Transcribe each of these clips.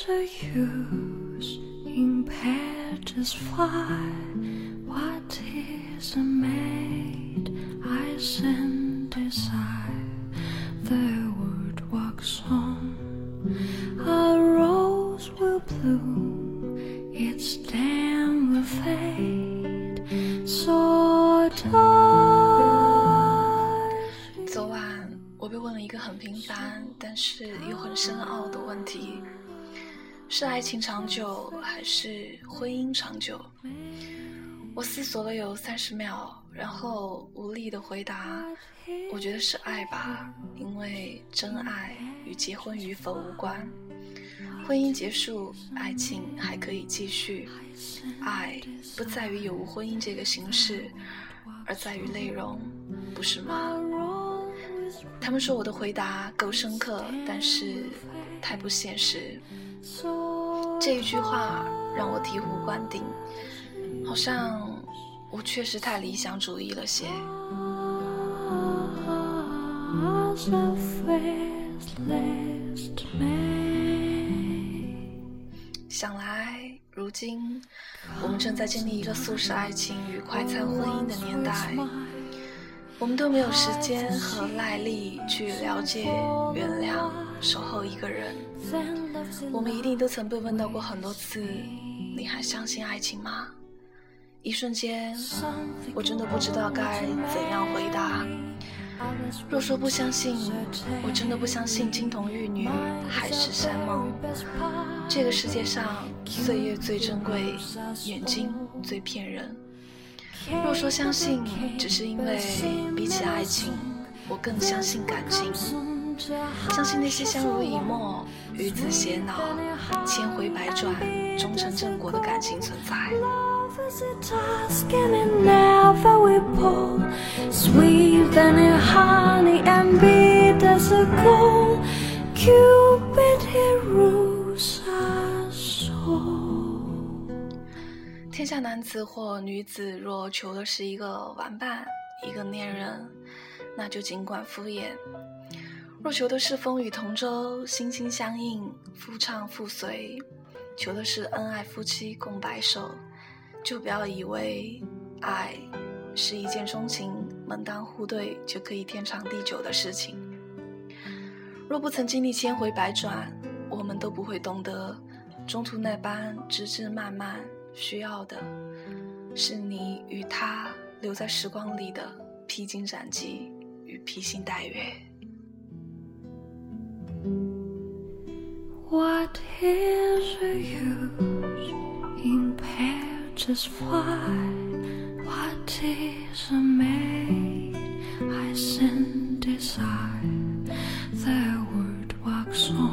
is the use in petals fly? What is a maid I send desire? The word walks on. A rose will bloom, its stem will fade. So does 昨晚我被问了一个很平凡，但是又很深奥的问题： 是爱情长久，还是婚姻长久？我思索了有三十秒，然后无力的回答：我觉得是爱吧，因为真爱与结婚与否无关。婚姻结束，爱情还可以继续。爱不在于有无婚姻这个形式，而在于内容，不是吗？他们说我的回答够深刻，但是太不现实。这一句话让我醍醐灌顶，好像我确实太理想主义了些。想来，如今我们正在经历一个速食爱情与快餐婚姻的年代，我们都没有时间和耐力去了解、原谅、守候一个人。我们一定都曾被问到过很多次：“你还相信爱情吗？”一瞬间，我真的不知道该怎样回答。若说不相信，我真的不相信金童玉女、海誓山盟。这个世界上，岁月最珍贵，眼睛最骗人。若说相信，只是因为比起爱情，我更相信感情，相信那些相濡以沫、与子偕老、千回百转、终成正果的感情存在。下男子或女子若求的是一个玩伴、一个恋人，那就尽管敷衍；若求的是风雨同舟、心心相印、夫唱妇随，求的是恩爱夫妻共白首，就不要以为爱是一见钟情、门当户对就可以天长地久的事情。若不曾经历千回百转，我们都不会懂得中途那般枝枝蔓蔓。需要的是你与他留在时光里的披荆斩棘与披星戴月。What is the use in petals fly? What is a maid I send desire? The word walks on.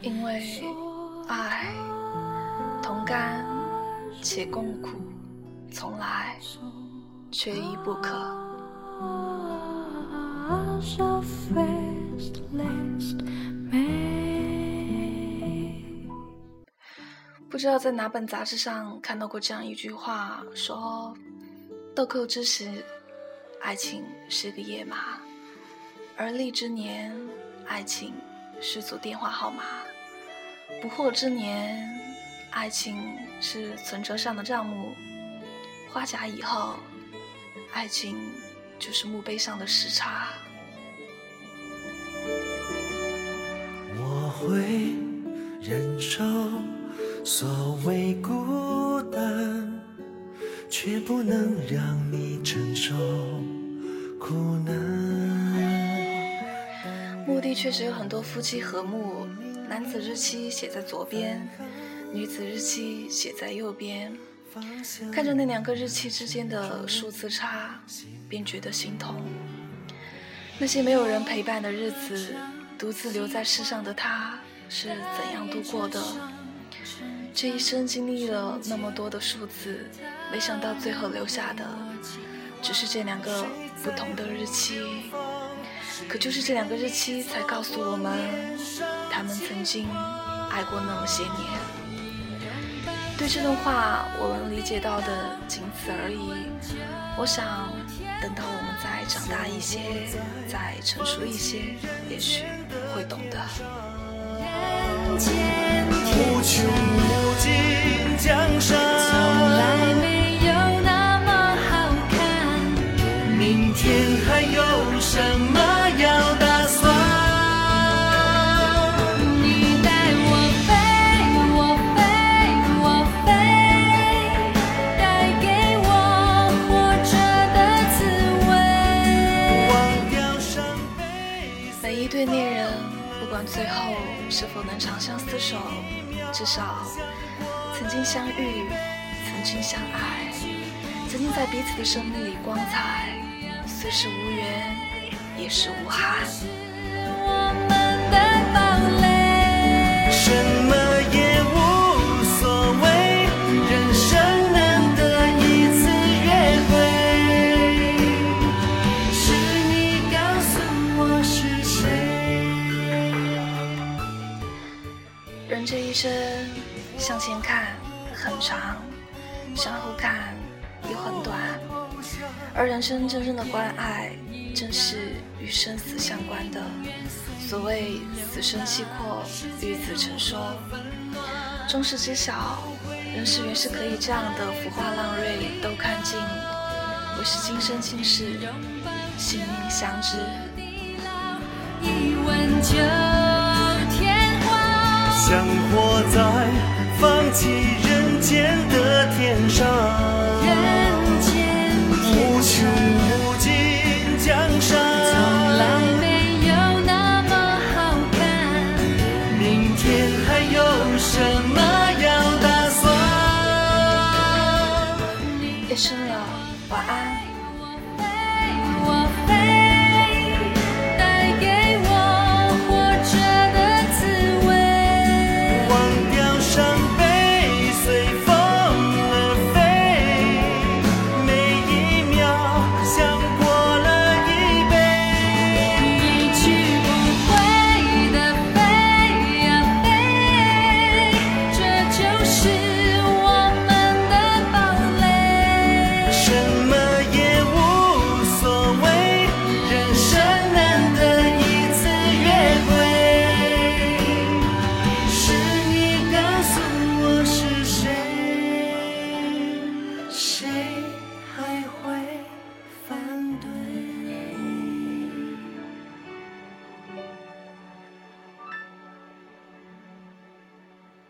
因为爱同甘且共苦，从来缺一不可。不知道在哪本杂志上看到过这样一句话，说豆蔻之时，爱情是个野马；而立之年，爱情是组电话号码；不惑之年，爱情是存折上的账目；花甲以后，爱情就是墓碑上的时差。我会忍受所谓孤单，却不能让你承受苦难。确实有很多夫妻和睦，男子日期写在左边，女子日期写在右边。看着那两个日期之间的数字差，便觉得心痛。那些没有人陪伴的日子，独自留在世上的他是怎样度过的？这一生经历了那么多的数字，没想到最后留下的只是这两个不同的日期。可就是这两个日期，才告诉我们，他们曾经爱过那么些年。对这段话，我能理解到的仅此而已。我想，等到我们再长大一些，再成熟一些，也许会懂得。至少曾经相遇，曾经相爱，曾经在彼此的生命里光彩，虽是无缘，也是无憾。我们的一生，向前看很长，向后看又很短，而人生真正的关爱，正是与生死相关的。所谓死生契阔，与子成说。终是知晓，人世原是可以这样的浮华浪蕊都看尽，唯是今生今世，心灵相知。一吻就。想活在放弃人间的天上。